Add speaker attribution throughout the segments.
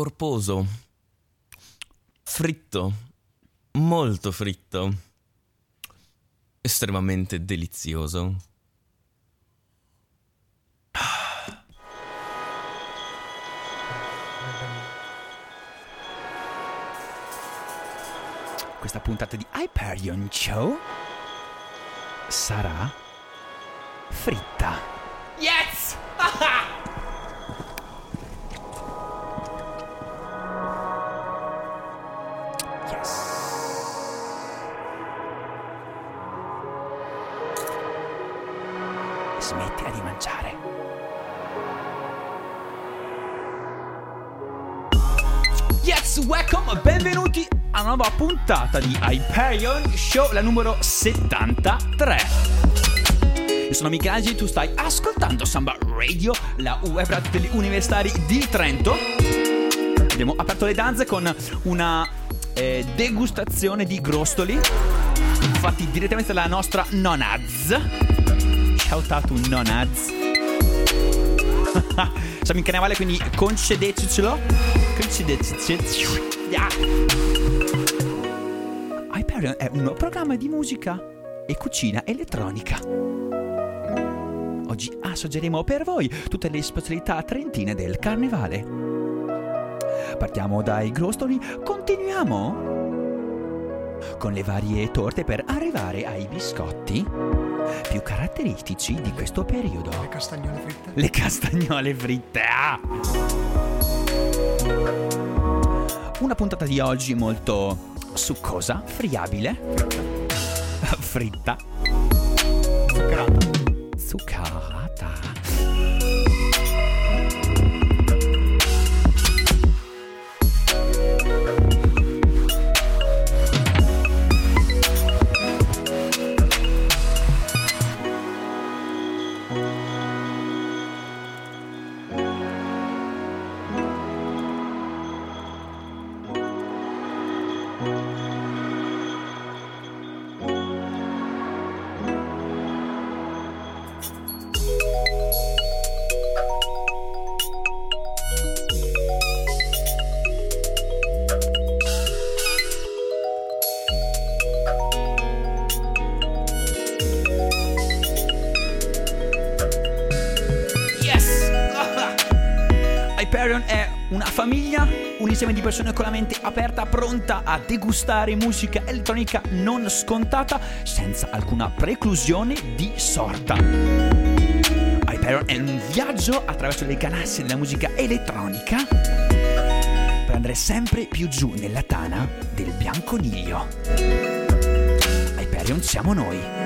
Speaker 1: corposo, fritto, molto fritto, estremamente delizioso.
Speaker 2: Questa puntata di Hyperion Show sarà fritta. Nuova puntata di Hyperion Show, la numero 73. Io sono Michelangelo, tu stai ascoltando Samba Radio, la web radio degli universitari di Trento. Abbiamo aperto le danze con una eh, degustazione di grostoli, fatti direttamente dalla nostra Nonaz. Shout out to Nonaz. Siamo in carnevale, quindi concedetecelo. Concedetecelo. Yeah. Hyperion è un programma di musica e cucina elettronica. Oggi assaggeremo per voi tutte le specialità trentine del carnevale. Partiamo dai grostoli, continuiamo con le varie torte per arrivare ai biscotti più caratteristici di questo periodo.
Speaker 3: Le castagnole fritte.
Speaker 2: Le castagnole fritte. ah! Una puntata di oggi molto succosa, friabile, fritta,
Speaker 3: Zuccherata.
Speaker 2: zuccherata. Persone con la mente aperta, pronta a degustare musica elettronica non scontata, senza alcuna preclusione di sorta. Hyperion è un viaggio attraverso le galassie della musica elettronica per andare sempre più giù nella tana del bianconiglio. Hyperion siamo noi.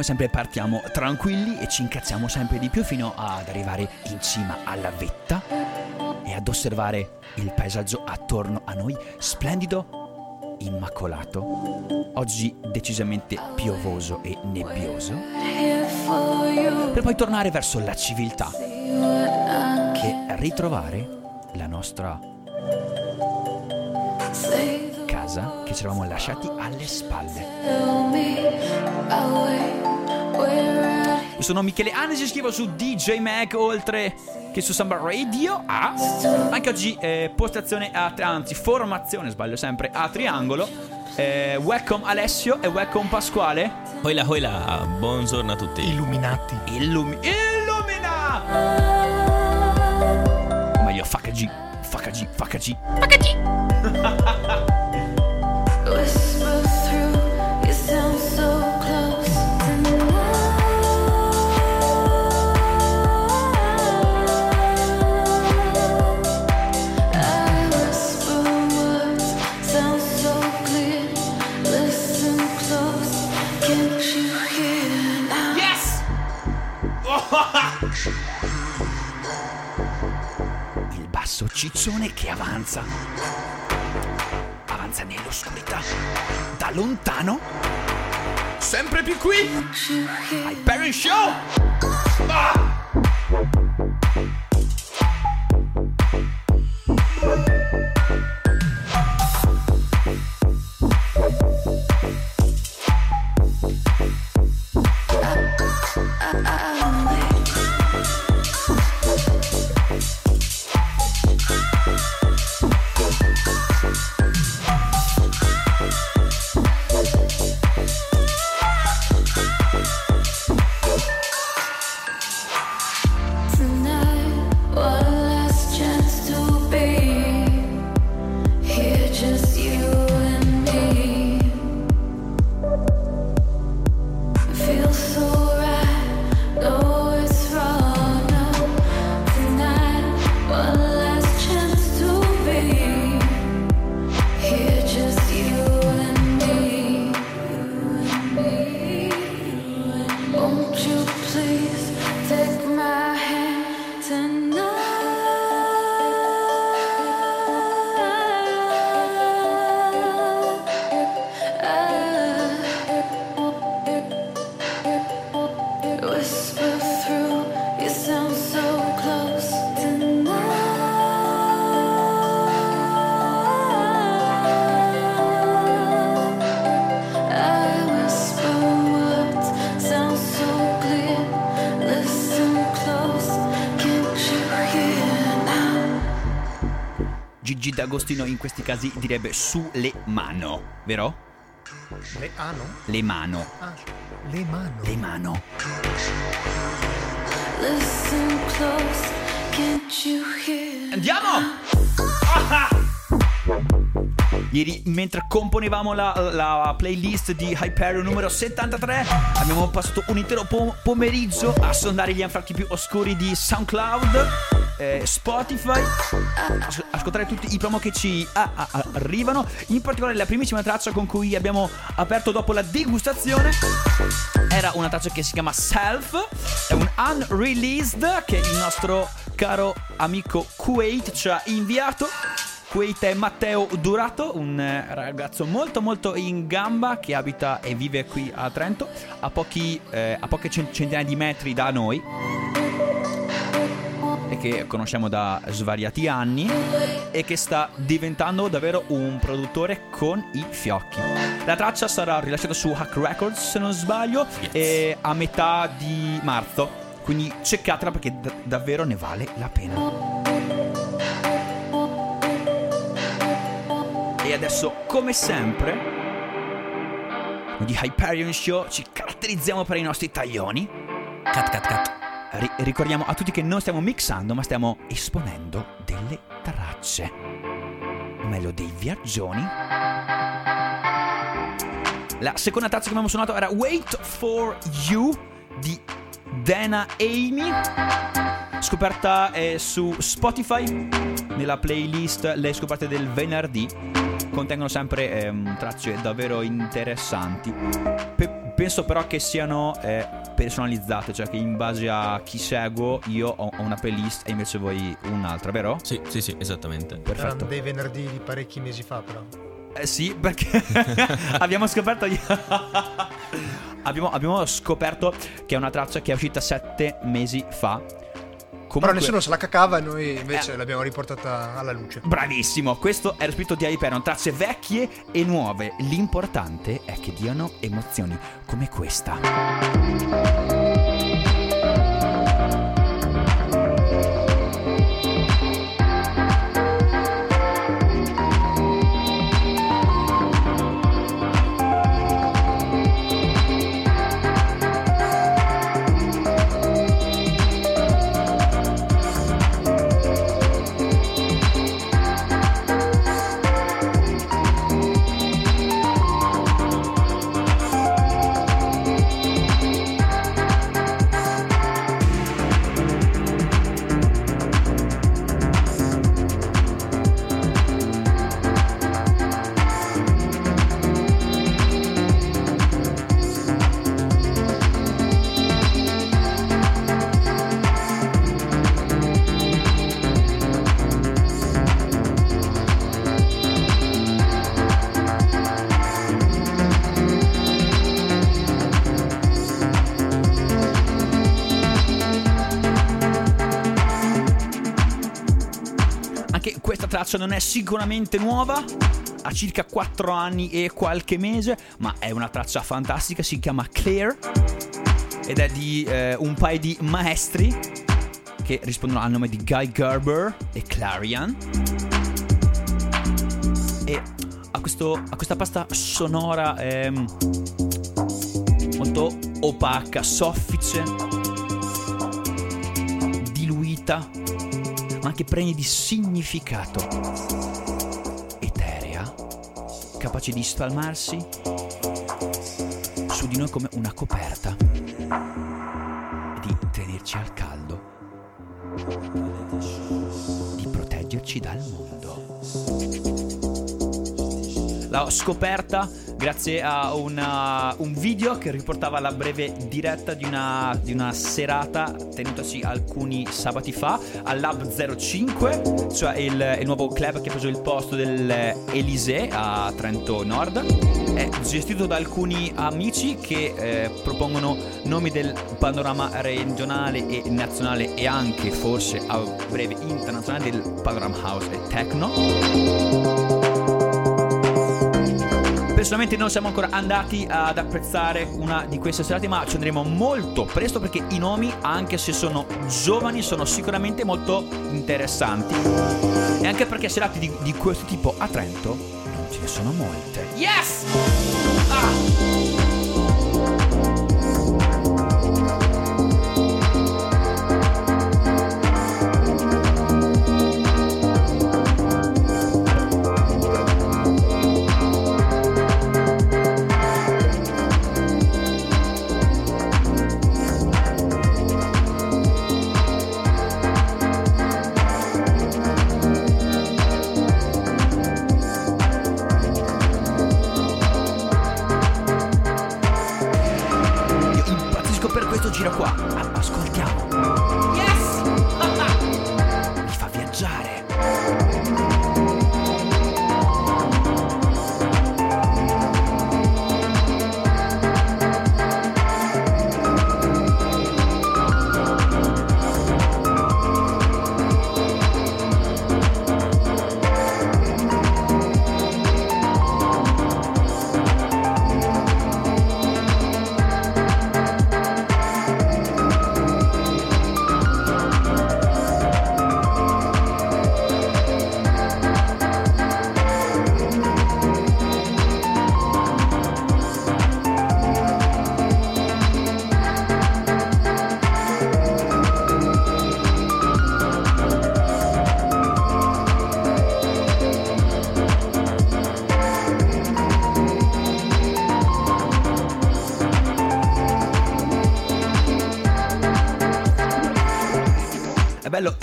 Speaker 2: Come sempre partiamo tranquilli e ci incazziamo sempre di più fino ad arrivare in cima alla vetta e ad osservare il paesaggio attorno a noi splendido, immacolato, oggi decisamente piovoso e nebbioso, per poi tornare verso la civiltà e ritrovare la nostra casa che ci eravamo lasciati alle spalle. Io sono Michele Anesi, scrivo su DJ Mag oltre che su Samba Radio. Ah, anche oggi eh, postazione a tri- anzi formazione, sbaglio sempre, a triangolo. Eh, welcome Alessio e welcome Pasquale.
Speaker 1: Hoila hoila, buongiorno a tutti.
Speaker 3: Illuminati.
Speaker 2: Illumi- illumina! O meglio, FHG, FHG, FHG.
Speaker 4: Whisper
Speaker 2: Il basso ciccione che avanza. Avanza nell'oscurità. Da lontano, sempre più qui, Hyperion Show! Ah! Gigi D'Agostino in questi casi direbbe sulle mano, vero?
Speaker 3: Le, ah no?
Speaker 2: Le mano,
Speaker 3: Ah, le mano.
Speaker 2: le mano.
Speaker 4: Listen close, can't you hear?
Speaker 2: Andiamo! Ieri, mentre componevamo la, la playlist di Hyperion numero 73, abbiamo passato un intero pom- pomeriggio a sondare gli anfratti più oscuri di SoundCloud, eh, Spotify, as- ascoltare tutti i promo che ci ah, ah, arrivano. In particolare, la primissima traccia con cui abbiamo aperto dopo la degustazione era una traccia che si chiama Self, è un unreleased che il nostro caro amico Kuwait ci ha inviato. Kuwait è Matteo Durato, un eh, ragazzo molto molto in gamba che abita e vive qui a Trento, a, pochi, eh, a poche cent- centinaia di metri da noi che conosciamo da svariati anni e che sta diventando davvero un produttore con i fiocchi. La traccia sarà rilasciata su Hack Records se non sbaglio e a metà di marzo, quindi ceccatela perché d- davvero ne vale la pena. E adesso, come sempre, di Hyperion Show ci caratterizziamo per i nostri taglioni.
Speaker 1: Cat cat cat.
Speaker 2: Ri- ricordiamo a tutti che non stiamo mixando, ma stiamo esponendo delle tracce. O meglio, dei viaggioni. La seconda traccia che abbiamo suonato era Wait for You di Dana Amy. Scoperta eh, su Spotify nella playlist Le scoperte del venerdì. Contengono sempre ehm, tracce davvero interessanti. Pe- penso però che siano eh, personalizzate, cioè che in base a chi seguo io ho, ho una playlist e invece voi un'altra, vero?
Speaker 1: Sì, sì, sì, esattamente.
Speaker 3: Erano
Speaker 2: Perfetto.
Speaker 3: dei venerdì di parecchi mesi fa, però.
Speaker 2: Eh sì, perché abbiamo scoperto. abbiamo, abbiamo scoperto che è una traccia che è uscita sette mesi fa.
Speaker 3: Però
Speaker 2: Comunque-
Speaker 3: nessuno se la cacava e noi invece
Speaker 2: Eh.
Speaker 3: l'abbiamo riportata alla luce.
Speaker 2: Bravissimo, questo è lo spirito di Hyperion, tracce vecchie e nuove. L'importante è che diano emozioni come questa. Traccia non è sicuramente nuova, ha circa 4 anni e qualche mese, ma è una traccia fantastica, si chiama Clear ed è di eh, un paio di maestri che rispondono al nome di Guy Gerber e Clarion. E ha, questo, ha questa pasta sonora ehm, molto opaca, soffice, diluita, ma anche pregna di significato. Eterea, capace di spalmarsi su di noi come una coperta e di tenerci al caldo, di proteggerci dal mondo. L'ho scoperta grazie a una- un video che riportava la breve diretta di una, di una serata tenutasi alcuni sabati fa al Lab 05, cioè il, il nuovo club che ha preso il posto dell'Elysée a Trento Nord. È gestito da alcuni amici che eh, propongono nomi del panorama regionale e nazionale e anche forse a breve internazionale del panorama house e techno. Personalmente non siamo ancora andati ad apprezzare una di queste serate, ma ci andremo molto presto perché i nomi, anche se sono giovani, sono sicuramente molto interessanti. E anche perché serate di, di questo tipo a Trento non ce ne sono molte. Yes! Ah!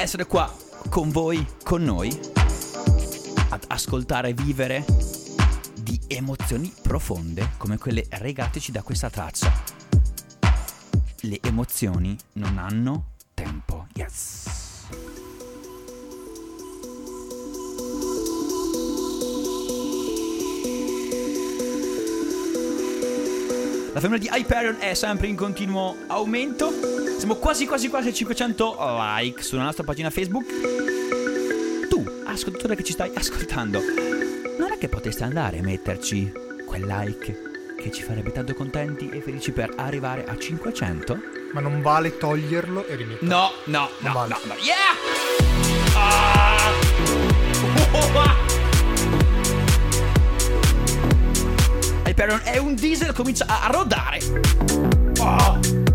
Speaker 2: Essere qua con voi, con noi, ad ascoltare e vivere di emozioni profonde come quelle regateci da questa traccia. Le emozioni non hanno La famiglia di Hyperion è sempre in continuo aumento. Siamo quasi quasi quasi a 500 like sulla nostra pagina Facebook. Tu, ascoltatore che ci stai ascoltando, non è che potresti andare a metterci quel like che ci farebbe tanto contenti e felici per arrivare a 500?
Speaker 3: Ma non vale toglierlo e rimetterlo.
Speaker 2: No, no, no,
Speaker 3: Vale.
Speaker 2: no, no. Yeah! Ah! Hyperion è un diesel, comincia a rodare. Oh!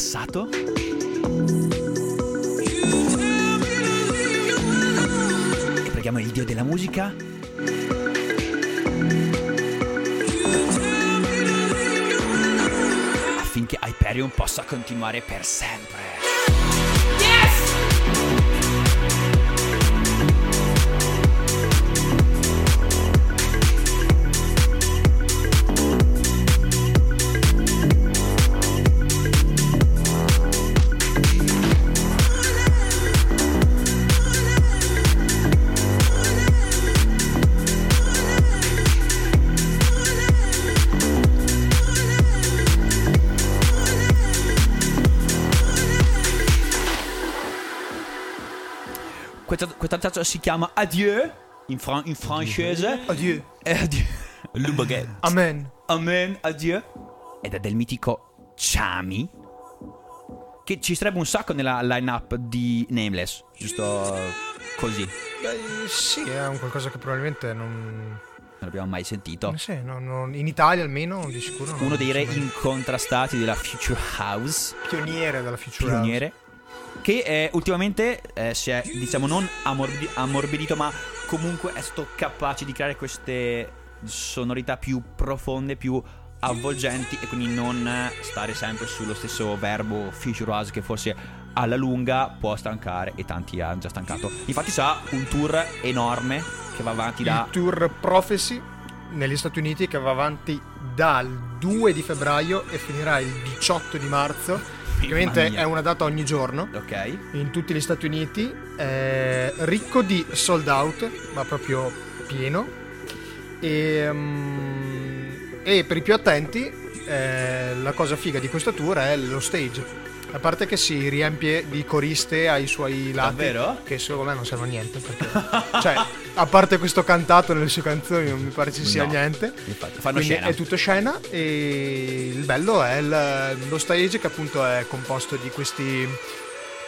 Speaker 2: Capo abbassato. E preghiamo il Dio della musica. Affinché Hyperion possa continuare per sempre. Questa, traccia si chiama Adieu in, fran- in francese.
Speaker 3: Adieu.
Speaker 2: Eh, adieu.
Speaker 1: Le baguette.
Speaker 3: Amen.
Speaker 2: Amen, adieu. Ed è del mitico Chami. Che ci sarebbe un sacco nella line-up di Nameless. Giusto così.
Speaker 3: Beh, sì, è un qualcosa che probabilmente non...
Speaker 2: Non l'abbiamo mai sentito.
Speaker 3: Sì, non- non- in Italia almeno di sicuro.
Speaker 2: Uno dei re incontrastati della Future House.
Speaker 3: pioniere della Future House.
Speaker 2: Pioniere. Che eh, ultimamente eh, si è, diciamo, non ammorbi- ammorbidito, ma comunque è stato capace di creare queste sonorità più profonde, più avvolgenti e quindi non stare sempre sullo stesso verbo House che forse alla lunga può stancare e tanti hanno già stancato. Infatti sa un tour enorme che va avanti da...
Speaker 3: Il tour Prophecy negli Stati Uniti che va avanti dal 2 di febbraio e finirà il 18 di marzo. Ovviamente
Speaker 2: mia.
Speaker 3: è una data ogni giorno
Speaker 2: Ok?
Speaker 3: in tutti gli Stati Uniti, è ricco di sold out, ma proprio pieno. E, mm, e per i più attenti, eh, la cosa figa di questo tour è lo stage. A parte che si riempie di coriste ai suoi lati,
Speaker 2: Davvero?
Speaker 3: che secondo me non serve a niente. Perché, cioè, a parte questo cantato nelle sue canzoni, non mi pare ci sia
Speaker 2: No.
Speaker 3: niente.
Speaker 2: Infatti, fanno
Speaker 3: Quindi
Speaker 2: scena.
Speaker 3: è tutto scena e il bello è il- lo stage che appunto è composto di questi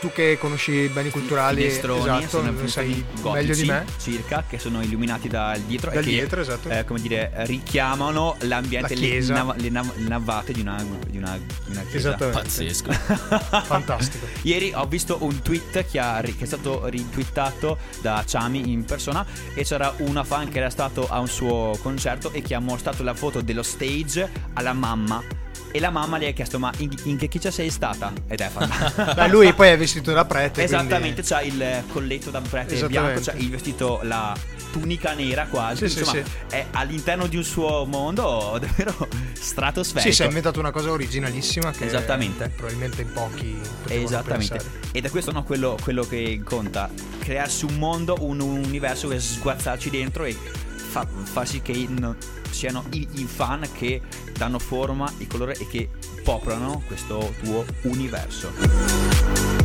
Speaker 3: tu che conosci i beni culturali esatto,
Speaker 2: sono
Speaker 3: sai
Speaker 2: gotici,
Speaker 3: meglio di me.
Speaker 2: circa che sono illuminati dal dietro
Speaker 3: Dal
Speaker 2: e che,
Speaker 3: dietro, esatto.
Speaker 2: eh, come dire richiamano l'ambiente
Speaker 3: La
Speaker 2: le, nav- le nav- le navate di una, di una, di una chiesa.
Speaker 3: Esattamente.
Speaker 1: Pazzesco.
Speaker 3: fantastico.
Speaker 2: Ieri ho visto un tweet che, ha che è stato retweetato da Chami in persona e c'era una fan che era stato a un suo concerto e che ha mostrato la foto dello stage alla mamma e la mamma le ha chiesto ma in, in che chiesa sei stata? Ed è fantastico.
Speaker 3: Beh, lui poi è vestito da prete quindi-
Speaker 2: Esattamente, c'ha il colletto da prete bianco, c'ha il vestito, la tunica nera quasi.
Speaker 3: Sì, sì,
Speaker 2: Insomma,
Speaker 3: sì.
Speaker 2: è all'interno di un suo mondo davvero stratosferico.
Speaker 3: sì si è inventato una cosa originalissima che
Speaker 2: Esattamente.
Speaker 3: probabilmente in pochi
Speaker 2: Esattamente. Ed è questo no, quello, quello che conta. Crearsi un mondo, un universo e sguazzarci dentro e fa, far sì che no- siano i, i fan che danno forma e colore e che popolano questo tuo universo.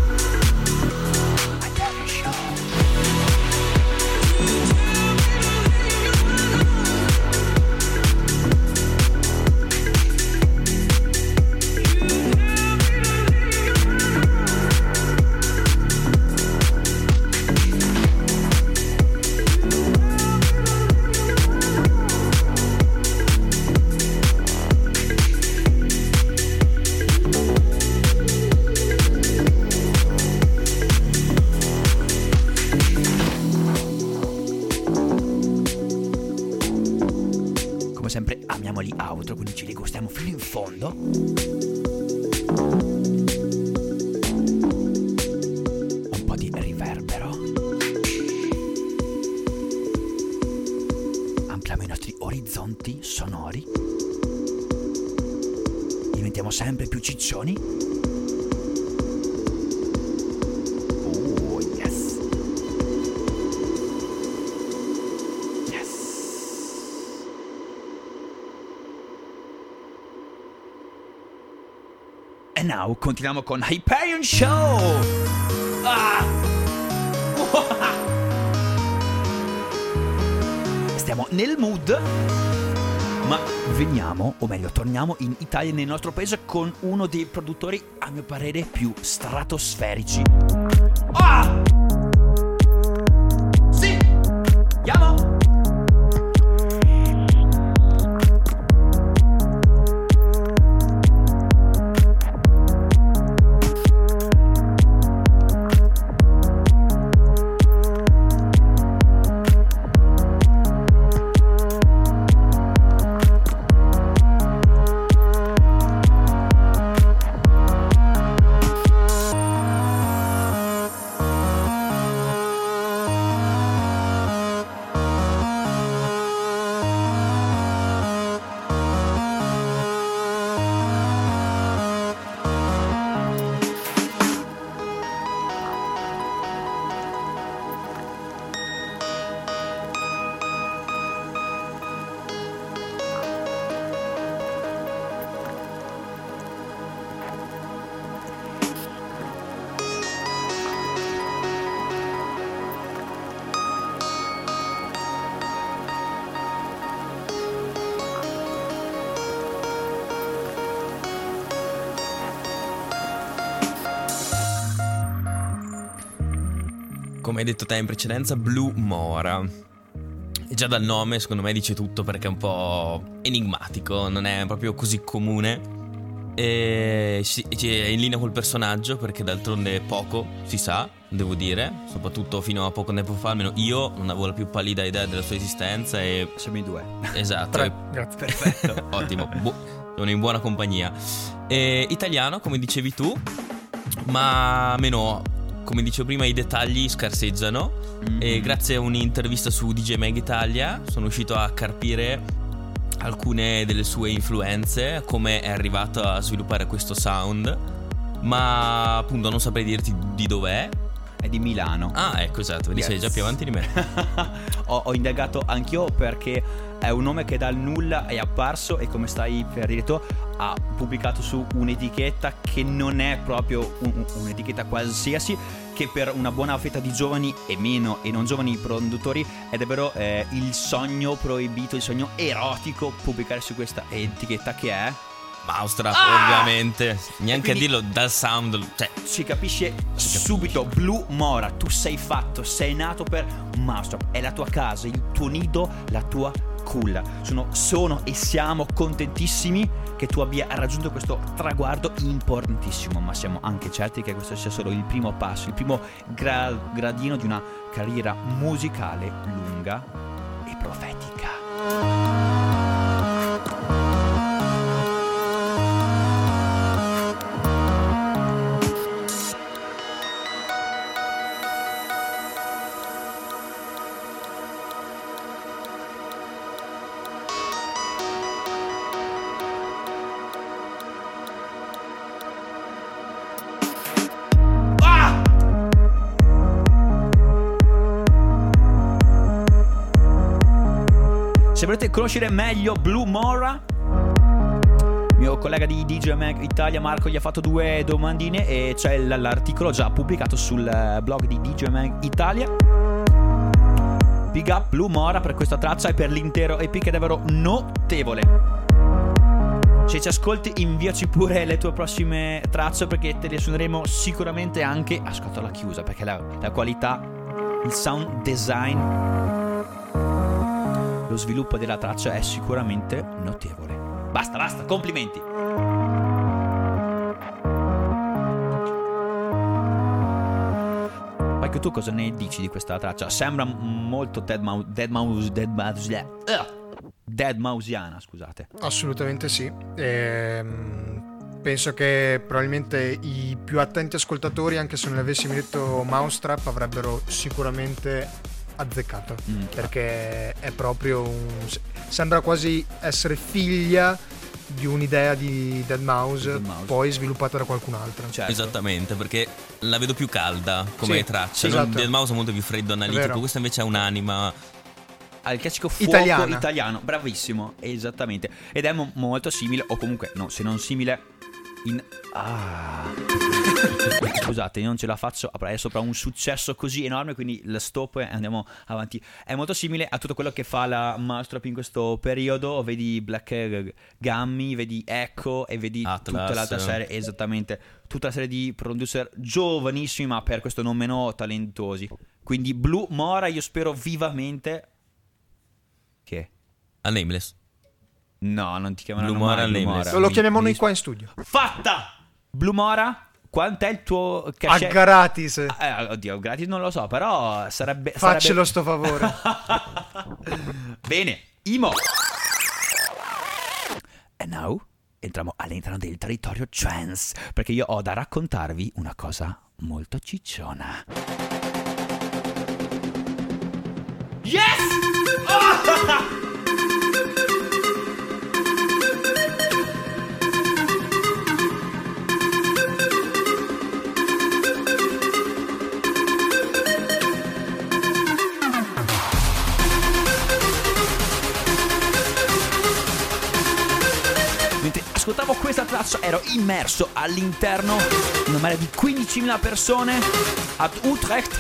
Speaker 2: Fondo. Un po' di riverbero. Ampliamo i nostri orizzonti sonori. Diventiamo sempre più ciccioni. Now continuiamo con Hyperion Show! Ah! Stiamo nel mood, ma veniamo, o meglio, torniamo in Italia, nel nostro paese, con uno dei produttori, a mio parere, più stratosferici.
Speaker 1: Come hai detto te in precedenza, Blue Mora. E già dal nome, secondo me, dice tutto perché è un po' enigmatico, non è proprio così comune. E è in linea col personaggio perché d'altronde poco si sa, devo dire, soprattutto fino a poco tempo fa, almeno io non avevo la più pallida idea della sua esistenza e
Speaker 2: Siamo in due.
Speaker 1: esatto, e-
Speaker 3: grazie.
Speaker 2: Perfetto.
Speaker 1: ottimo, bu- sono in buona compagnia. E italiano, come dicevi tu, ma meno, come dicevo prima, i dettagli scarseggiano.
Speaker 2: Mm-hmm.
Speaker 1: E grazie a un'intervista su DJ Mag Italia sono riuscito a carpire alcune delle sue influenze, come è arrivato a sviluppare questo sound. Ma appunto non saprei dirti di dov'è.
Speaker 2: È di Milano.
Speaker 1: Ah, ecco esatto, vedi sei
Speaker 2: Yes.
Speaker 1: già più avanti di me.
Speaker 2: ho, ho indagato anch'io perché è un nome che dal nulla è apparso e come stai per dire tu ha pubblicato su un'etichetta che non è proprio un- un- un'etichetta qualsiasi che per una buona fetta di giovani e meno e non giovani produttori è davvero eh, il sogno proibito, il sogno erotico pubblicare su questa etichetta che è
Speaker 1: Mousetrap,
Speaker 2: Ah!
Speaker 1: ovviamente. Neanche
Speaker 2: quindi-
Speaker 1: a dirlo dal sound. Cioè,
Speaker 2: si capisce subito Blue Mora tu sei fatto sei nato per Mousetrap è la tua casa il tuo nido la tua culla sono, sono e siamo contentissimi che tu abbia raggiunto questo traguardo importantissimo ma siamo anche certi che questo sia solo il primo passo il primo gra- gradino di una carriera musicale lunga e profetica volete conoscere meglio Blue Mora, mio collega di DJ Mag Italia Marco gli ha fatto due domandine e c'è l'articolo già pubblicato sul eh, blog di DJ Mag Italia. Big up Blue Mora per questa traccia e per l'intero EP che è davvero notevole. Se ci ascolti inviaci pure le tue prossime tracce perché te le suoneremo sicuramente anche a scatola chiusa perché la, la qualità, il sound design lo sviluppo della traccia è sicuramente notevole. Basta, basta, complimenti. Che tu cosa ne dici di questa traccia? Sembra molto Dead Mouse, Dead Mouse, Dead Mouse, uh, Dead Mausiana, scusate.
Speaker 3: Assolutamente sì. Ehm, penso che probabilmente i più attenti ascoltatori, anche se non avessimo detto Mousetrap, avrebbero sicuramente azzeccato.
Speaker 2: Mm.
Speaker 3: Perché è proprio un. sembra quasi essere figlia di un'idea di Dead Mouse,
Speaker 2: Dead Mouse.
Speaker 3: poi sviluppata da qualcun altro.
Speaker 2: Certo.
Speaker 1: Esattamente, perché la vedo più calda come
Speaker 3: Sì,
Speaker 1: traccia.
Speaker 3: esatto.
Speaker 1: Dead Mouse è molto più freddo, analitico. Questa invece ha un'anima.
Speaker 2: Ha il classico fuoco
Speaker 3: Italiana.
Speaker 2: italiano, bravissimo, esattamente. Ed è mo- molto simile, o comunque, no, se non simile, in... Ah. Scusate, non ce la faccio a parlare sopra un successo così enorme, quindi la stop e andiamo avanti. È molto simile a tutto quello che fa la Mousetrap in questo periodo, vedi Black Gummy, vedi Echo e vedi
Speaker 1: Atlas.
Speaker 2: tutta l'altra serie, esattamente, tutta la serie di producer giovanissimi ma per questo non meno talentosi. Quindi Blue Mora io spero vivamente che...
Speaker 1: A Nameless.
Speaker 2: No, non ti chiameranno
Speaker 1: Blue Mora
Speaker 2: mai Blue
Speaker 1: Nameless.
Speaker 2: Mora.
Speaker 3: Lo
Speaker 2: Mi-
Speaker 3: chiamiamo
Speaker 2: mi
Speaker 3: noi qua in studio.
Speaker 2: Fatta! Blue Mora, quant'è il tuo
Speaker 3: A
Speaker 2: cachet?
Speaker 3: gratis.
Speaker 2: Eh, oddio, gratis non lo so, però sarebbe...
Speaker 3: Faccelo
Speaker 2: sarebbe...
Speaker 3: sto favore.
Speaker 2: Bene, Imo. E now entriamo all'interno del territorio trans, perché io ho da raccontarvi una cosa molto cicciona. Yes! Mentre ascoltavo questa traccia ero immerso all'interno di una marea di 15.000 persone ad Utrecht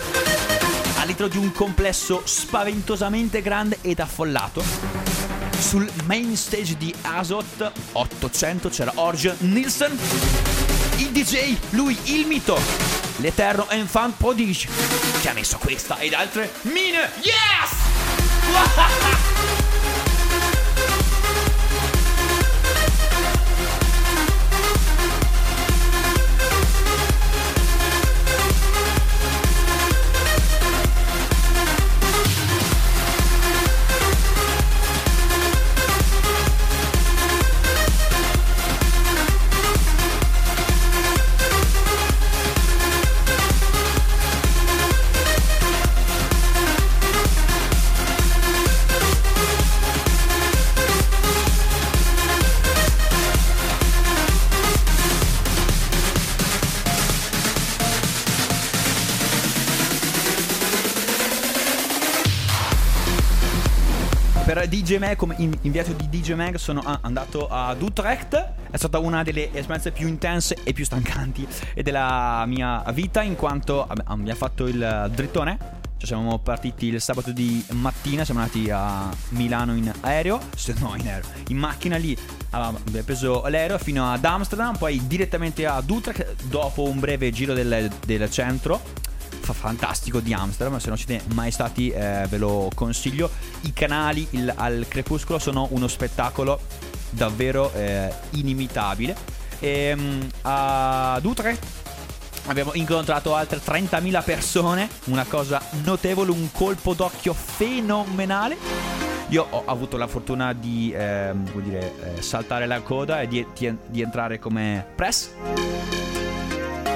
Speaker 2: all'interno di un complesso spaventosamente grande ed affollato. Sul main stage di Azot 800 c'era Orge Nielsen, il DJ, lui il mito, l'eterno enfant prodige, che ha messo questa ed altre mine. Yes! DJ Mag, come in- inviato di DJ Mag, sono andato ad Utrecht. È stata una delle esperienze più intense e più stancanti della mia vita, in quanto ab- abbiamo fatto il drittone. Cioè siamo partiti il sabato di mattina, siamo andati a Milano in aereo, no in aereo, in macchina lì abbiamo preso l'aereo fino ad Amsterdam, poi direttamente ad Utrecht dopo un breve giro del, del centro fantastico di Amsterdam. Se non siete mai stati, eh, ve lo consiglio. I canali il- al crepuscolo sono uno spettacolo davvero eh, inimitabile. Ehm, ad Utrecht abbiamo incontrato altre 30.000 persone, una cosa notevole, un colpo d'occhio fenomenale. Io ho avuto la fortuna di ehm, come dire, eh, saltare la coda e di- di entrare come press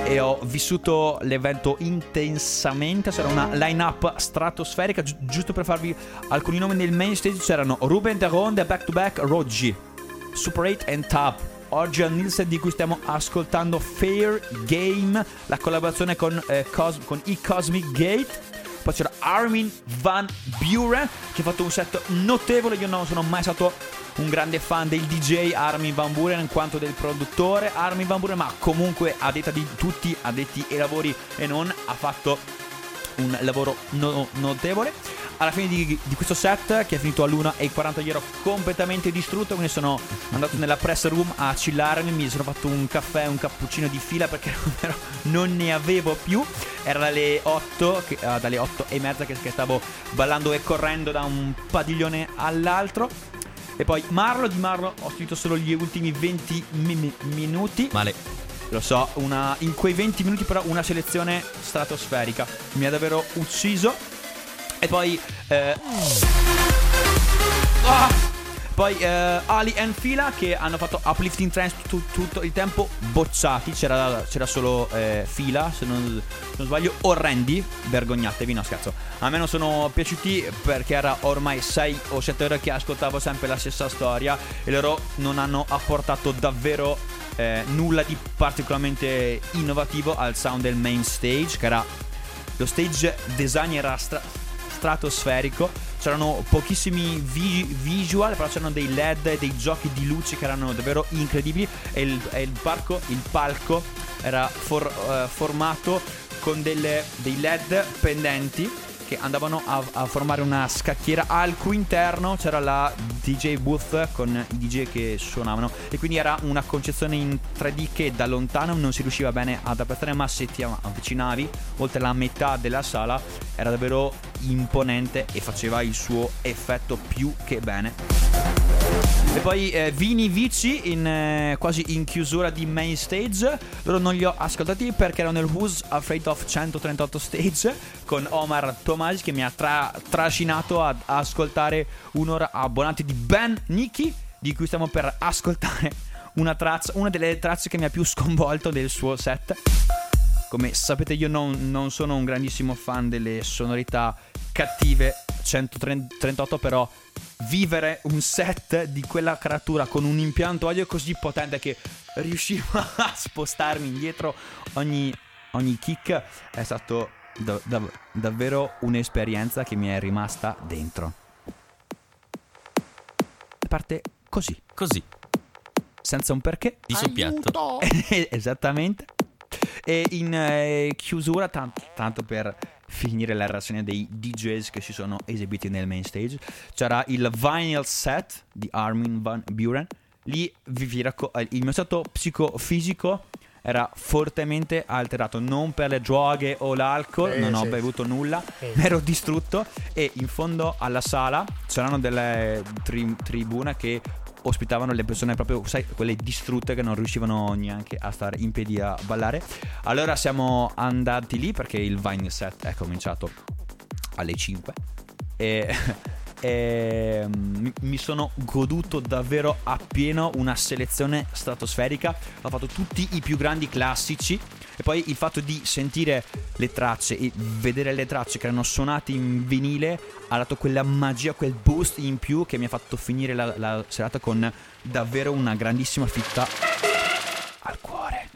Speaker 2: e ho vissuto l'evento intensamente. C'era una line-up stratosferica. Gi- giusto per farvi alcuni nomi nel main stage c'erano Ruben de Ronde, Back to Back, Roggi, Super 8 and Tab. Oggi al Nielsen di cui stiamo ascoltando Fair Game, la collaborazione con, eh, Cos- con i Cosmic Gate. Poi c'era Armin Van Buren che ha fatto un set notevole. Io non sono mai stato un grande fan del DJ Armin Van Buren in quanto del produttore Armin Van Buren, ma comunque a detta di tutti addetti ai lavori e non ha fatto un lavoro no- notevole. Alla fine di, di questo set, che è finito all'1.40, io ero completamente distrutto. Quindi sono andato nella press room a chillarmi. Mi sono fatto un caffè, un cappuccino di fila perché davvero non ne avevo più. Era dalle 8, che- ah, dalle 8 e mezza che, che stavo ballando e correndo da un padiglione all'altro. E poi Marlo, di Marlo ho scritto solo gli ultimi 20 mi- mi- minuti.
Speaker 1: Male.
Speaker 2: Lo so, una, in quei 20 minuti però una selezione stratosferica. Mi ha davvero ucciso. E poi... eh, ah! Poi eh, Ali e Fila che hanno fatto uplifting trance tu- tutto il tempo bocciati. C'era, c'era solo eh, Fila, se non, se non sbaglio, orrendi. Vergognatevi, no scherzo. A me non sono piaciuti perché era ormai 6 o 7 ore che ascoltavo sempre la stessa storia e loro non hanno apportato davvero eh, nulla di particolarmente innovativo al sound del main stage, che era lo stage design era stra- stratosferico. C'erano pochissimi vi- visual, però c'erano dei LED e dei giochi di luci che erano davvero incredibili. E il, e il parco, il palco era for- eh, formato con delle- dei LED pendenti che andavano a, a formare una scacchiera. Al cui interno c'era la DJ booth con i DJ che suonavano. E quindi era una concezione in 3D che da lontano non si riusciva bene ad apprezzare ma se ti avvicinavi oltre la metà della sala era davvero imponente e faceva il suo effetto più che bene e poi eh, Vini Vici in, eh, quasi in chiusura di main stage. Loro non li ho ascoltati perché erano nel Who's Afraid of 138 stage con Omar Tomasi che mi ha tra- trascinato ad ascoltare un'ora abbonati di Ben Nicky di cui stiamo per ascoltare una traccia, una delle tracce che mi ha più sconvolto del suo set. Come sapete io non, non sono un grandissimo fan delle sonorità cattive 138 però vivere un set di quella caratura con un impianto audio così potente che riuscivo a spostarmi indietro ogni, ogni kick è stato da- da- davvero un'esperienza che mi è rimasta dentro. Parte così,
Speaker 1: Così,
Speaker 2: senza un perché.
Speaker 1: di soppiatto.
Speaker 2: Esattamente. E in eh, chiusura, tanto, tanto per finire la rassegna dei DJs che si sono esibiti nel main stage, c'era il vinyl set di Armin Van Buren. Lì vi, vi racco- eh, il mio stato psicofisico era fortemente alterato, non per le droghe o l'alcol,
Speaker 3: Eh,
Speaker 2: non ho
Speaker 3: sì.
Speaker 2: bevuto nulla,
Speaker 3: Eh.
Speaker 2: ero distrutto e in fondo alla sala c'erano delle tri- tribune che ospitavano le persone proprio, sai, quelle distrutte che non riuscivano neanche a stare in piedi a ballare. Allora siamo andati lì perché il Vine Set è cominciato alle 5 e, e, mm, mi- sono goduto davvero appieno una selezione stratosferica. Ho fatto tutti i più grandi classici e poi il fatto di sentire le tracce e vedere le tracce che erano suonate in vinile ha dato quella magia, quel boost in più che mi ha fatto finire la, la serata con davvero una grandissima fitta al cuore.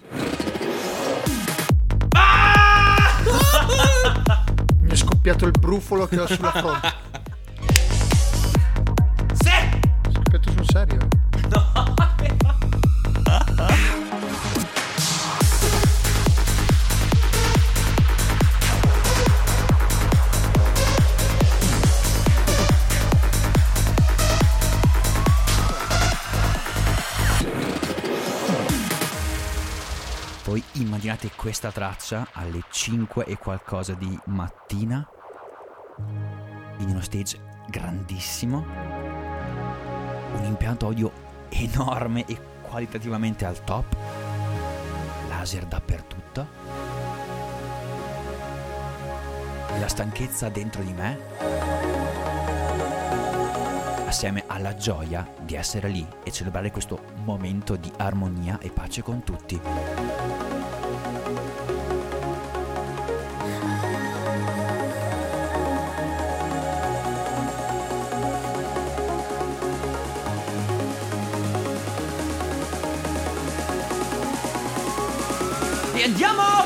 Speaker 3: Mi è scoppiato il brufolo che ho sulla fronte.
Speaker 2: immaginate questa traccia alle 5 e qualcosa di mattina. In uno stage grandissimo, un impianto audio enorme e qualitativamente al top, laser dappertutto, la stanchezza dentro di me, assieme alla gioia di essere lì e celebrare questo momento di armonia e pace con tutti. Andiamo!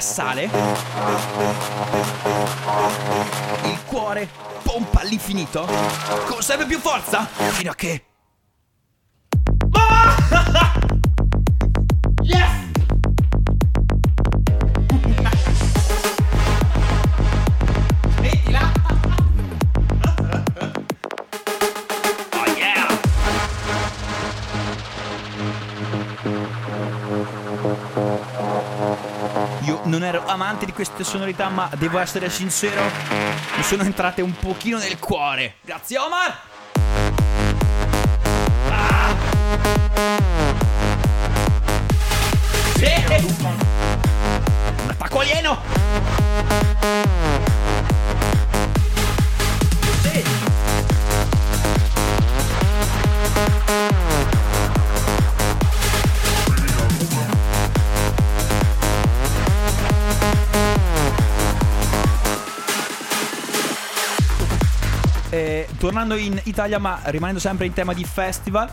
Speaker 2: L'adrenalina sale. Il cuore pompa all'infinito. Con sempre più forza. Fino a che. Queste sonorità, ma devo essere sincero, mi sono entrate un pochino nel cuore. Grazie Omar! Ah! Tornando in Italia, ma rimanendo sempre in tema di festival,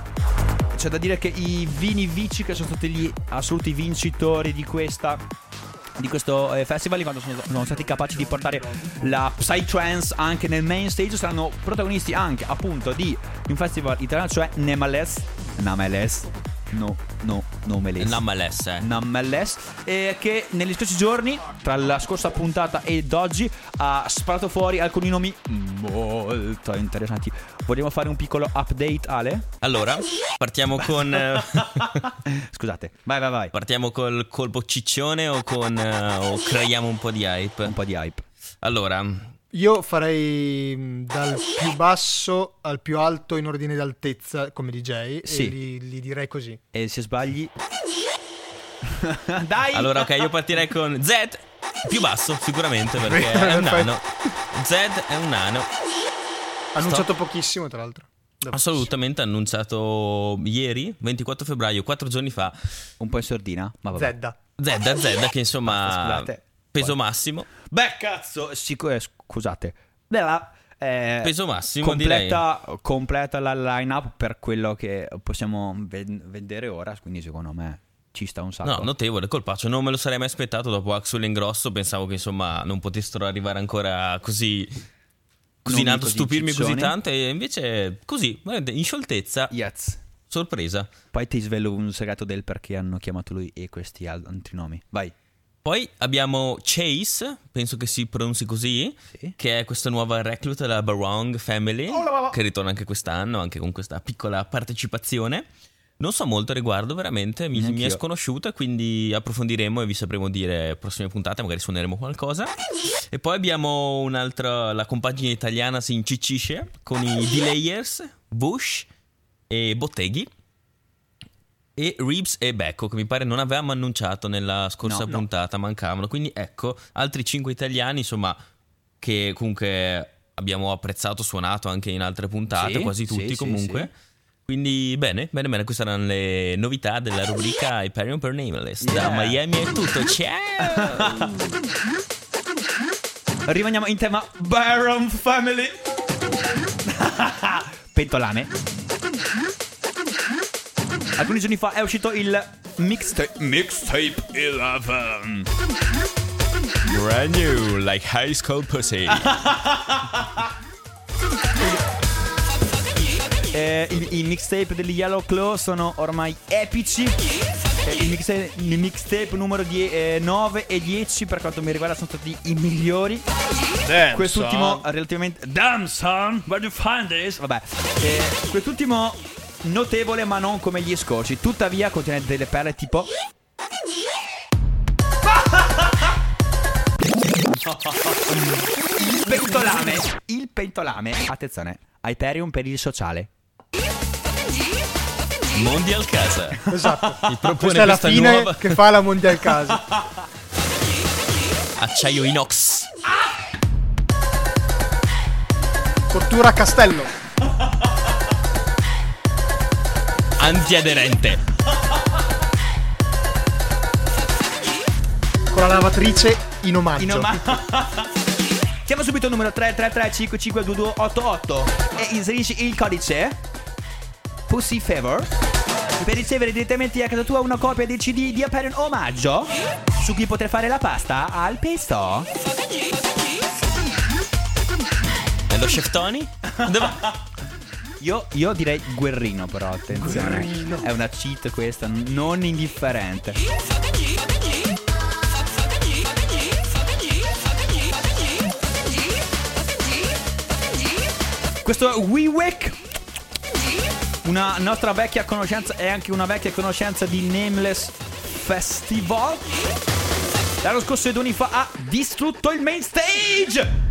Speaker 2: c'è da dire che i Vini Vici, che sono stati gli assoluti vincitori di questa. Di questo eh, festival, quando sono, sono stati capaci di portare la Psytrance anche nel main stage, saranno protagonisti anche appunto di un festival italiano, cioè Nemales. Nameles. No, no, Nomeles.
Speaker 1: Nameless, eh.
Speaker 2: Nameless, eh, che negli scorsi giorni, tra la scorsa puntata ed oggi, ha sparato fuori alcuni nomi molto interessanti. Vogliamo fare un piccolo update, Ale?
Speaker 1: Allora, partiamo con. eh,
Speaker 2: Scusate, vai, vai, vai.
Speaker 1: partiamo col colpo ciccione o con. eh, o creiamo un po' di hype?
Speaker 2: Un po' di hype.
Speaker 1: Allora,
Speaker 3: Io farei mh, dal più basso al più alto in ordine d'altezza come DJ
Speaker 2: Sì.
Speaker 3: e li, li direi così.
Speaker 2: E se sbagli... Dai!
Speaker 1: allora, ok, io partirei con Z. Più basso, sicuramente, perché è un nano. Z è un nano.
Speaker 3: Annunciato pochissimo, tra l'altro.
Speaker 1: Assolutamente annunciato ieri, 24 febbraio, quattro giorni fa.
Speaker 2: Un po' in sordina, ma vabbè.
Speaker 3: Zedda.
Speaker 1: Zedda, Zedda che insomma
Speaker 2: Scusate.
Speaker 1: peso
Speaker 2: Poi-
Speaker 1: massimo.
Speaker 2: Beh, cazzo, sicu- eh, scusate. Bella, eh,
Speaker 1: Peso massimo
Speaker 2: completa, completa la line-up per quello che possiamo ven- vedere ora, quindi secondo me ci sta un sacco.
Speaker 1: No, notevole, colpaccio. Non me lo sarei mai aspettato dopo Axel Ingrosso. Pensavo che insomma non potessero arrivare ancora così. Così in alto, stupirmi così tanto. E invece così, in scioltezza,
Speaker 2: Yes.
Speaker 1: sorpresa.
Speaker 2: Poi ti svelo un segreto del perché hanno chiamato lui e questi al- altri nomi. Vai.
Speaker 1: Poi abbiamo Chase, penso che si pronunci così,
Speaker 2: Sì.
Speaker 1: che è questa nuova recluta della Barong Family, che ritorna anche quest'anno, anche con questa piccola partecipazione. Non so molto a riguardo, veramente, mi, mi è sconosciuta, quindi approfondiremo e vi sapremo dire prossime puntate, magari suoneremo qualcosa. E poi abbiamo un'altra, la compagine italiana si inciccisce con i Delayers, Bush e Botteghi. E Reeves e Becco, che mi pare non avevamo annunciato nella scorsa
Speaker 2: No, no.
Speaker 1: puntata, mancavano. Quindi ecco, altri cinque italiani, insomma, che comunque abbiamo apprezzato, suonato anche in altre puntate,
Speaker 2: Sì,
Speaker 1: quasi
Speaker 2: sì,
Speaker 1: tutti
Speaker 2: sì,
Speaker 1: comunque. Quindi bene, bene, bene, queste erano le novità della rubrica Hyperion per Nameless. Da
Speaker 2: Yeah.
Speaker 1: Miami è tutto, ciao!
Speaker 2: Rimaniamo in tema Baron Family. Pentolame. Alcuni giorni fa è uscito il mixtape Mixtape 11.
Speaker 1: Brand new, like high school pussy.
Speaker 2: Eh, i, i mixtape degli Yellow Claw sono ormai epici. Eh, il, mixtape, il mixtape numero 9 e 10 per quanto mi riguarda sono stati i migliori. Quest'ultimo relativamente Damn son, where do you find this? Vabbè, eh, quest'ultimo notevole ma non come gli scorsi. Tuttavia contiene delle perle tipo Il pentolame Il pentolame Attenzione Hyperion per il sociale
Speaker 1: Mondial Casa.
Speaker 3: Esatto.
Speaker 1: Mi propone
Speaker 3: Questa è la
Speaker 1: questa
Speaker 3: fine
Speaker 1: nuova
Speaker 3: che fa la Mondial Casa.
Speaker 1: acciaio inox.
Speaker 3: Cottura a castello.
Speaker 1: Antiaderente.
Speaker 3: Con la lavatrice in omaggio.
Speaker 2: In oma- Chiama subito il numero 333-552288 e inserisci il codice Pussy Favor per ricevere direttamente a casa tua una copia del CD di Hyperion Omaggio su cui poter fare la pasta al pesto.
Speaker 1: E lo chef Tony?
Speaker 2: Io, io direi guerrino però, attenzione. È una cheat questa, non indifferente. Questo è WeWake Una nostra vecchia conoscenza e anche una vecchia conoscenza di Nameless Festival L'anno scorso e due anni fa ha distrutto il main stage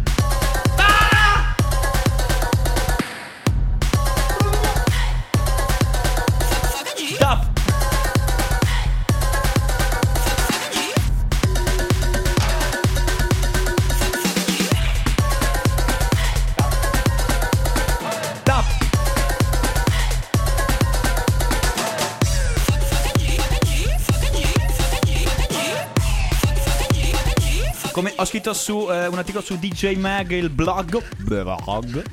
Speaker 2: scritto su eh, un articolo su DJ Mag, il blog. Blog.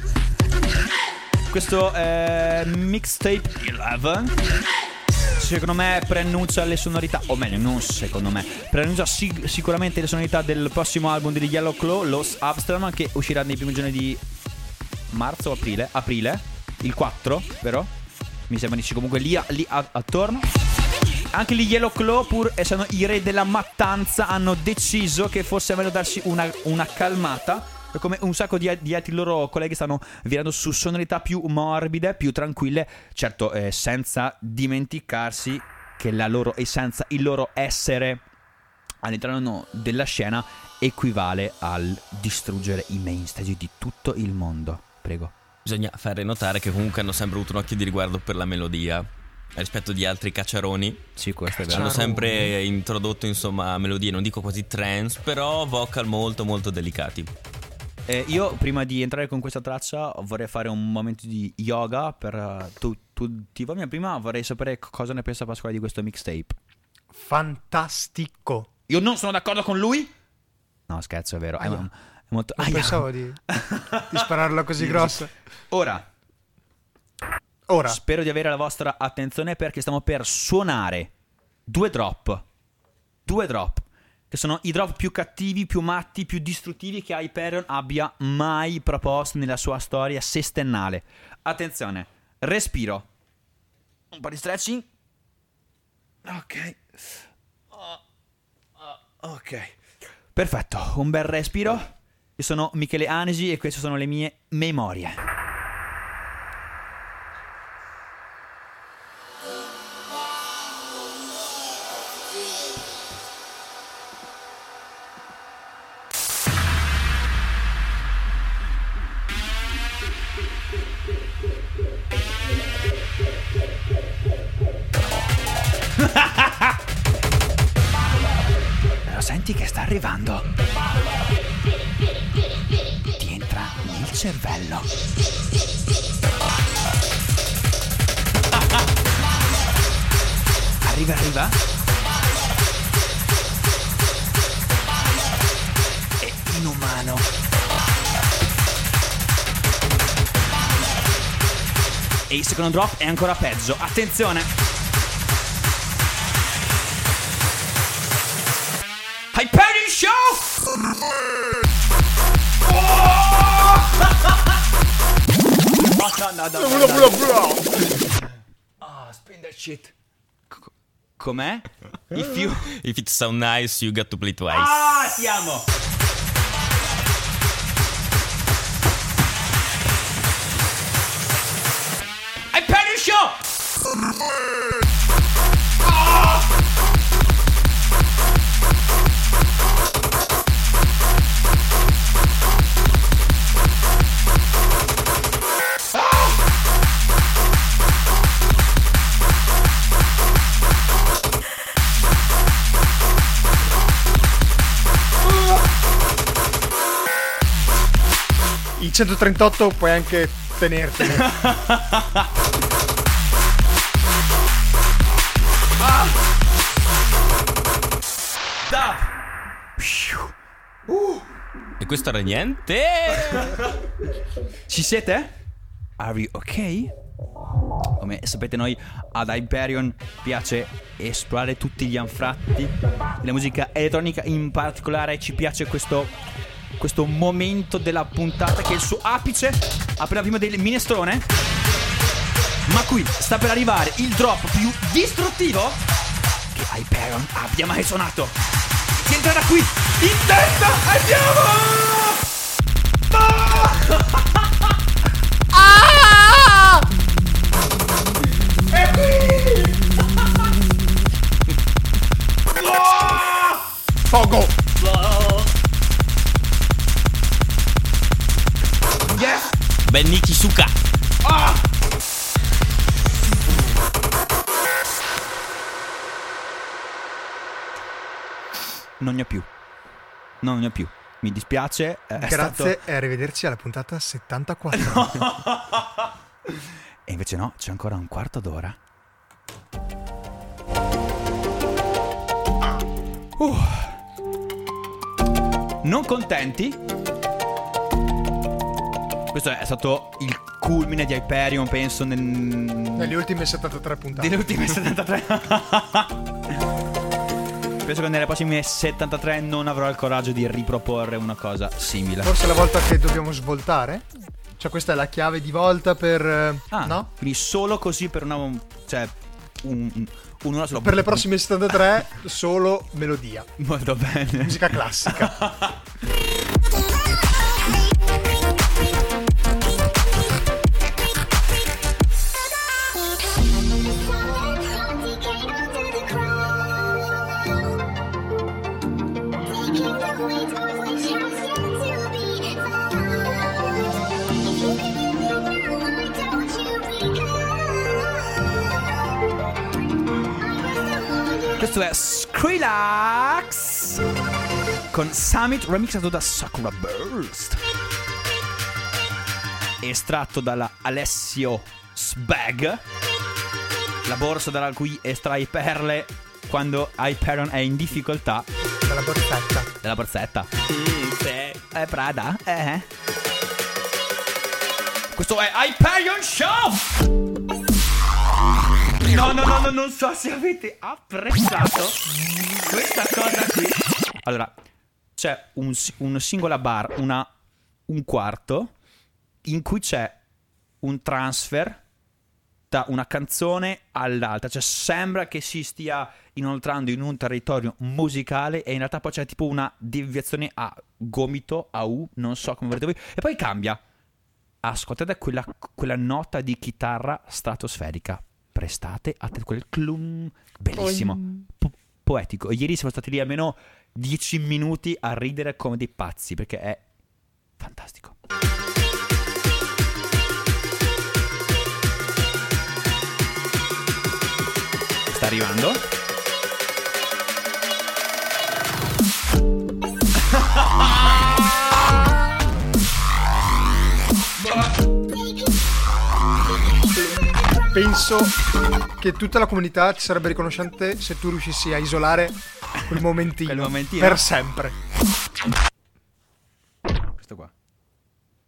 Speaker 2: Questo è mixtape 11. Secondo me preannuncia le sonorità, o meglio, non secondo me, preannuncia sic- sicuramente le sonorità del prossimo album di Yellow Claw, Los Abstram, che uscirà nei primi giorni di marzo o aprile. Aprile, il 4, vero? Mi sembra dici comunque lì, a- lì a- attorno. Anche gli Yellow Claw, pur essendo i re della mattanza, hanno deciso che fosse meglio darsi una, una calmata. Come un sacco di, di altri loro colleghi stanno virando su sonorità più morbide, più tranquille, certo eh, senza dimenticarsi che la loro essenza, il loro essere all'interno della scena equivale al distruggere i main stage di tutto il mondo. Prego.
Speaker 1: Bisogna fare notare che comunque hanno sempre avuto un occhio di riguardo per la melodia. Rispetto di altri cacciaroni,
Speaker 2: Sì, questo è vero.
Speaker 1: hanno sempre introdotto insomma melodie, non dico quasi trance, però vocal molto molto delicati.
Speaker 2: Eh, io prima di entrare con questa traccia vorrei fare un momento di yoga per eh, tu- tutti voi. Ma prima vorrei sapere co- cosa ne pensa Pasquale di questo mixtape.
Speaker 3: Fantastico.
Speaker 2: Io non sono d'accordo con lui? No, scherzo, è vero. È,
Speaker 3: Aia.
Speaker 2: è molto...
Speaker 3: Non
Speaker 2: Aia.
Speaker 3: pensavo di, di spararla così grossa.
Speaker 2: Ora,
Speaker 3: Ora,
Speaker 2: spero di avere la vostra attenzione perché stiamo per suonare due drop. Due drop. Che sono i drop più cattivi, più matti, più distruttivi che Hyperion abbia mai proposto nella sua storia sestennale. Attenzione, respiro. Un po' di stretching. Ok. Ok. Perfetto, un bel respiro. Io sono Michele Anesi e queste sono le mie memorie. Secondo drop è ancora peggio. Attenzione. Hyperion Show! Oh! Ah, spin that shit. Co- Com'è? If you...
Speaker 1: If it sound nice, you got to play twice.
Speaker 2: Ah, ti Show!
Speaker 3: il 138 puoi anche tenertene.
Speaker 1: questo era niente.
Speaker 2: Ci siete? Are you ok? Come sapete noi ad Hyperion piace esplorare tutti gli anfratti della musica elettronica, in particolare ci piace questo, questo momento della puntata che è il suo apice, appena prima del minestrone. Ma qui sta per arrivare il drop più distruttivo che Hyperion abbia mai suonato. Che entrerà qui in testa, andiamo!
Speaker 3: Pogo!
Speaker 2: Yes!
Speaker 1: Ben Nikisuka.
Speaker 2: Non ne ho più. Non ne ho più. Mi dispiace. eh, È
Speaker 3: Grazie
Speaker 2: stato-
Speaker 3: e arrivederci alla puntata 74.
Speaker 2: E invece no, c'è ancora un quarto d'ora. Uh. Non contenti? Questo è stato il culmine di Hyperion, penso, nel...
Speaker 3: Nelle ultime 73 puntate.
Speaker 2: delle ultime 73. penso che nelle prossime 73 non avrò il coraggio di riproporre una cosa simile.
Speaker 3: Forse la volta che dobbiamo svoltare? Cioè questa è la chiave di volta per... eh,
Speaker 2: Ah,
Speaker 3: no?
Speaker 2: Quindi solo così per una. Cioè, un, un- un'ora sulla
Speaker 3: Per le prossime 73 solo melodia.
Speaker 2: Molto bene.
Speaker 3: Musica classica.
Speaker 2: Questo è Skrillex con Summit remixato da Sakura Burst. estratto dalla Alessio Spag, la borsa dalla cui estrai perle quando Hyperion è in difficoltà.
Speaker 3: Dalla borsetta.
Speaker 2: Della borsetta. È Prada, eh. Questo è Hyperion Show! No, no, no, no, non so se avete apprezzato questa cosa qui. Allora, c'è un, una singola bar, una, un quarto, in cui c'è un transfer da una canzone all'altra. Cioè, sembra che si stia inoltrando in un territorio musicale e in realtà poi c'è tipo una deviazione a gomito, a U, non so come volete voi. E poi cambia. Ascoltate quella, quella nota di chitarra stratosferica. Prestate attenzione, quel clum, bellissimo, po- poetico. Ieri siamo stati lì almeno 10 minuti a ridere come dei pazzi perché è fantastico. Sta arrivando.
Speaker 3: Penso che tutta la comunità ti sarebbe riconoscente se tu riuscissi a isolare quel momentino,
Speaker 2: Quel momentino?
Speaker 3: per sempre.
Speaker 2: Questo qua.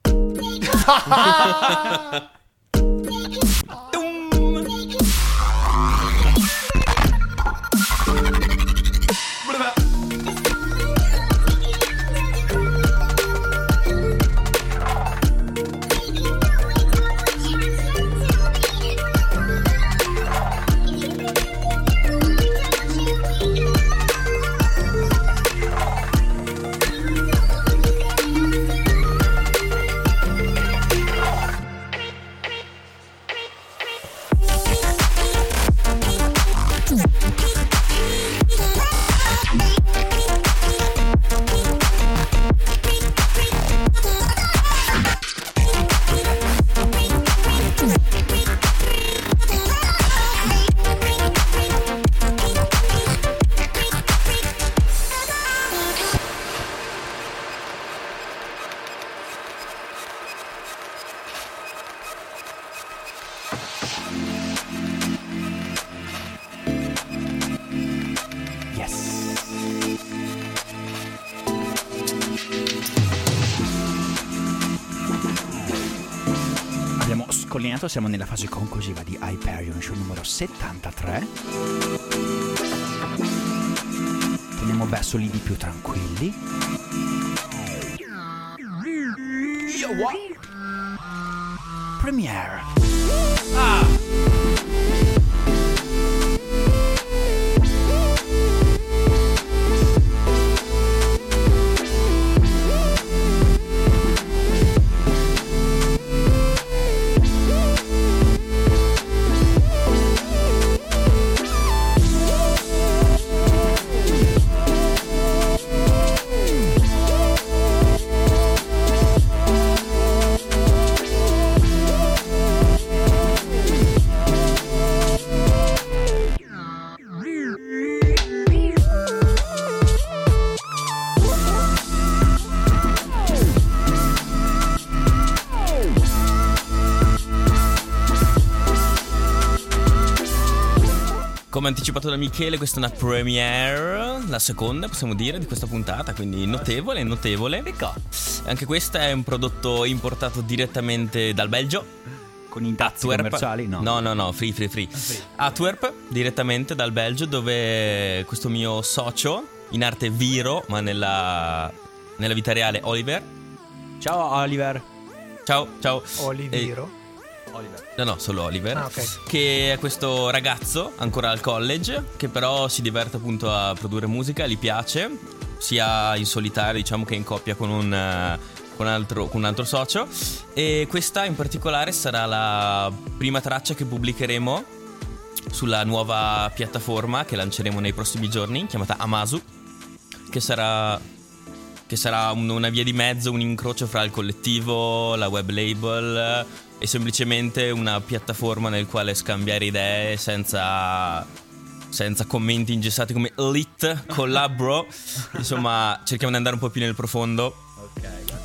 Speaker 2: scollinato, siamo nella fase conclusiva di Hyperion Show numero 73. Torniamo verso lidi più tranquilli. Yo, what? Premiere.
Speaker 1: Come anticipato da Michele, questa è una premiere, la seconda possiamo dire di questa puntata, quindi notevole, notevole. Anche questo è un prodotto importato direttamente dal Belgio.
Speaker 2: Con i dazi
Speaker 1: Antwerp.
Speaker 2: commerciali? No.
Speaker 1: no, no, no, free, free, free. Antwerp, direttamente dal Belgio, dove questo mio socio, in arte Viro, ma nella, nella vita reale Oliver.
Speaker 2: Ciao Oliver.
Speaker 1: Ciao, ciao.
Speaker 3: Oliviro.
Speaker 1: No, no, solo Oliver.
Speaker 3: Ah, ok.
Speaker 1: Che è questo ragazzo, ancora al college, che però si diverte appunto a produrre musica, gli piace, sia in solitario, diciamo che in coppia con un, eh, con altro, con un altro socio. E questa in particolare sarà la prima traccia che pubblicheremo sulla nuova piattaforma che lanceremo nei prossimi giorni, chiamata Amazu, che sarà che sarà un- una via di mezzo, un incrocio fra il collettivo, la web label e semplicemente una piattaforma nel quale scambiare idee senza, senza commenti ingessati come lit, collabro. Insomma, cerchiamo di andare un po' più nel profondo.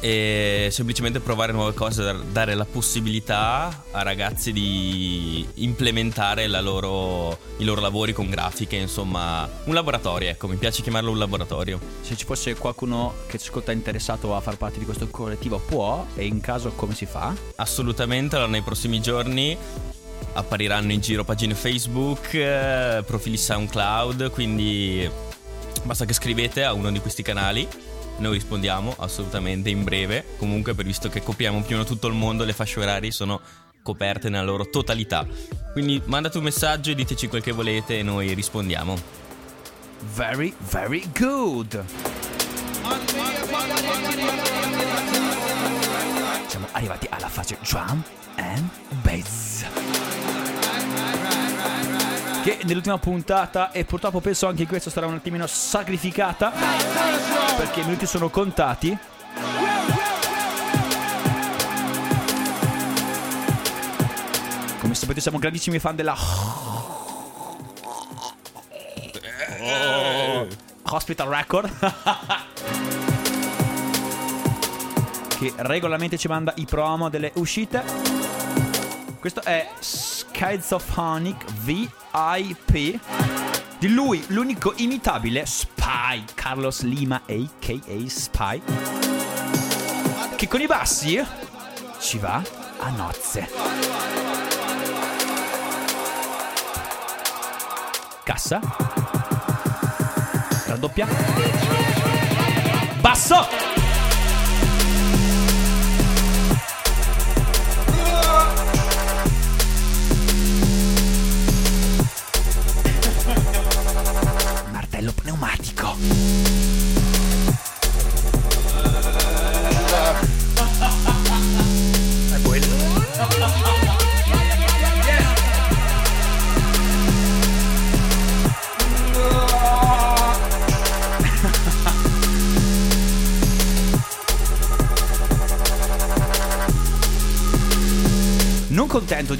Speaker 1: E semplicemente provare nuove cose, dar- dare la possibilità a ragazzi di implementare loro- i loro lavori con grafiche, insomma, un laboratorio, ecco, mi piace chiamarlo un laboratorio.
Speaker 2: Se ci fosse qualcuno che ci ascolta interessato a far parte di questo collettivo, può? E in caso come si fa?
Speaker 1: Assolutamente, allora nei prossimi giorni appariranno in giro pagine Facebook, eh, profili SoundCloud, quindi basta che scrivete a uno di questi canali. Noi rispondiamo assolutamente in breve. Comunque, per visto che copriamo più o meno tutto il mondo, le fasce orarie sono coperte nella loro totalità. Quindi mandate un messaggio e diteci quel che volete e noi rispondiamo.
Speaker 2: Very, very good. Siamo arrivati alla fase drum and bass. Che nell'ultima puntata e purtroppo penso anche questo sarà un attimino sacrificata perché i minuti sono contati. Come sapete siamo grandissimi fan della Hospital Record che regolarmente ci manda i promo delle uscite. Questo è Schizophonic VIP. Di lui, l'unico imitabile Spy, Carlos Lima, a.k.a. Spy. Che con i bassi ci va a nozze. Cassa. Raddoppia. Basso.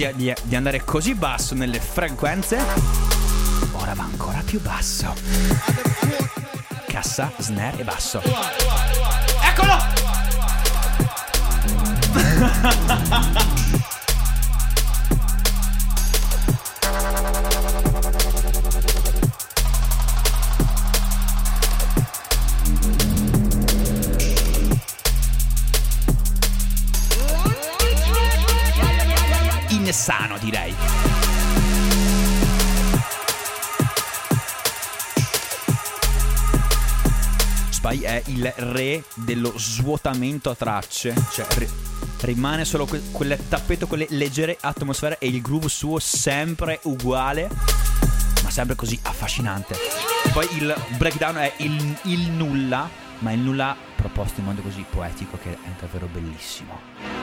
Speaker 2: Di, di- di andare così basso nelle frequenze, ora va ancora più basso. Cassa, snare e basso. Eccolo! il re dello svuotamento a tracce. Cioè, ri- rimane solo que- quel tappeto, quelle leggere atmosfere e il groove suo sempre uguale, ma sempre così affascinante. Poi il breakdown è il, il nulla, ma il nulla proposto in modo così poetico che è davvero bellissimo.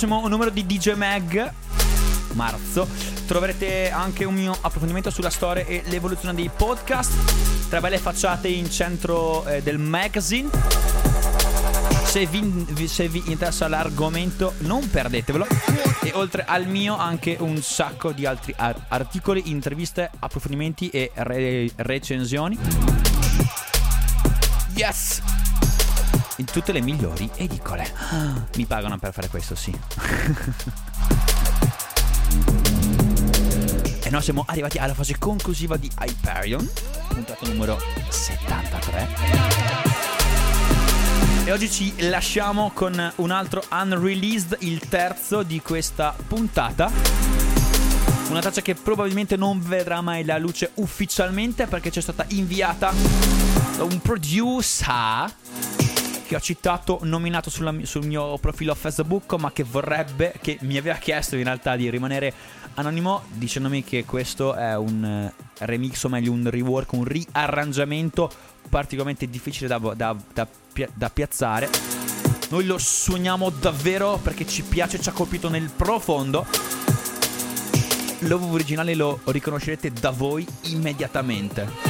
Speaker 2: Prossimo numero di DJ Mag marzo troverete anche un mio approfondimento sulla storia e l'evoluzione dei podcast. Tre belle facciate in centro eh, del magazine. Se vi- se vi interessa l'argomento non perdetevelo. E oltre al mio anche un sacco di altri ar- articoli interviste approfondimenti e re- recensioni. Yes in tutte le migliori edicole mi pagano per fare questo sì E noi siamo arrivati alla fase conclusiva di Hyperion, puntata numero 73. E oggi ci lasciamo con un altro unreleased, il terzo di questa puntata. Una traccia che probabilmente non vedrà mai la luce ufficialmente perché ci è stata inviata da un producer che ho citato, nominato sulla- sul mio profilo Facebook, ma che vorrebbe, che mi aveva chiesto in realtà di rimanere anonimo, dicendomi che questo è un eh, remix, o meglio un rework, un riarrangiamento particolarmente difficile da, da- da da piazzare. Noi lo suoniamo davvero perché ci piace, ci ha colpito nel profondo. L'ovo originale lo riconoscerete da voi immediatamente.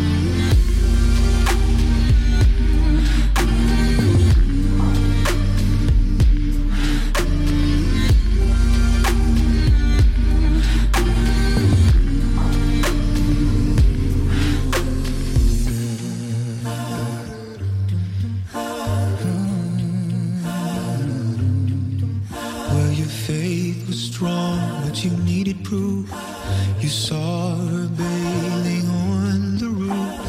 Speaker 5: Proof. You saw her bathing on the roof,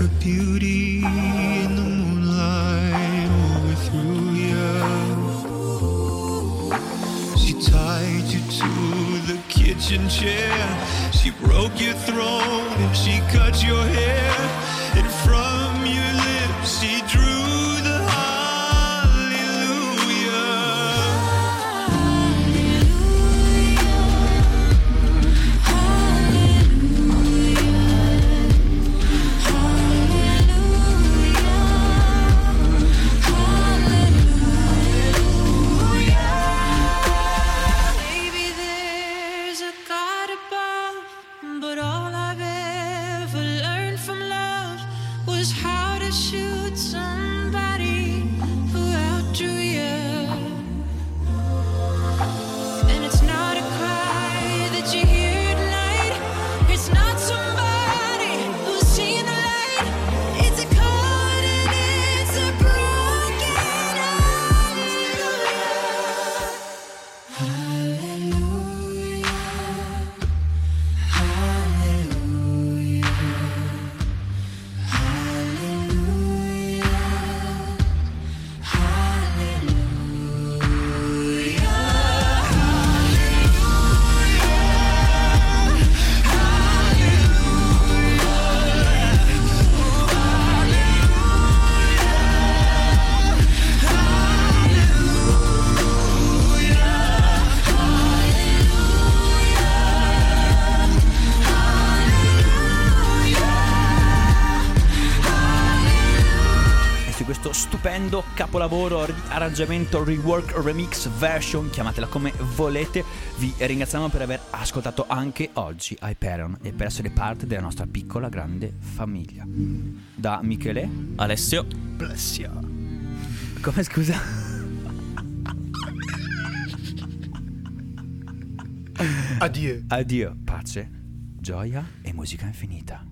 Speaker 5: her beauty in the moonlight overthrew you. She tied you to the kitchen chair. She broke your throne and she cut your hair.
Speaker 2: Capolavoro, ri- arrangiamento, rework, remix, version, chiamatela come volete, vi ringraziamo per aver ascoltato anche oggi Hyperion e per essere parte della nostra piccola grande famiglia. Da Michele,
Speaker 1: Alessio,
Speaker 3: Blessia.
Speaker 2: come scusa?
Speaker 3: Addio.
Speaker 2: Addio, pace, gioia e musica infinita.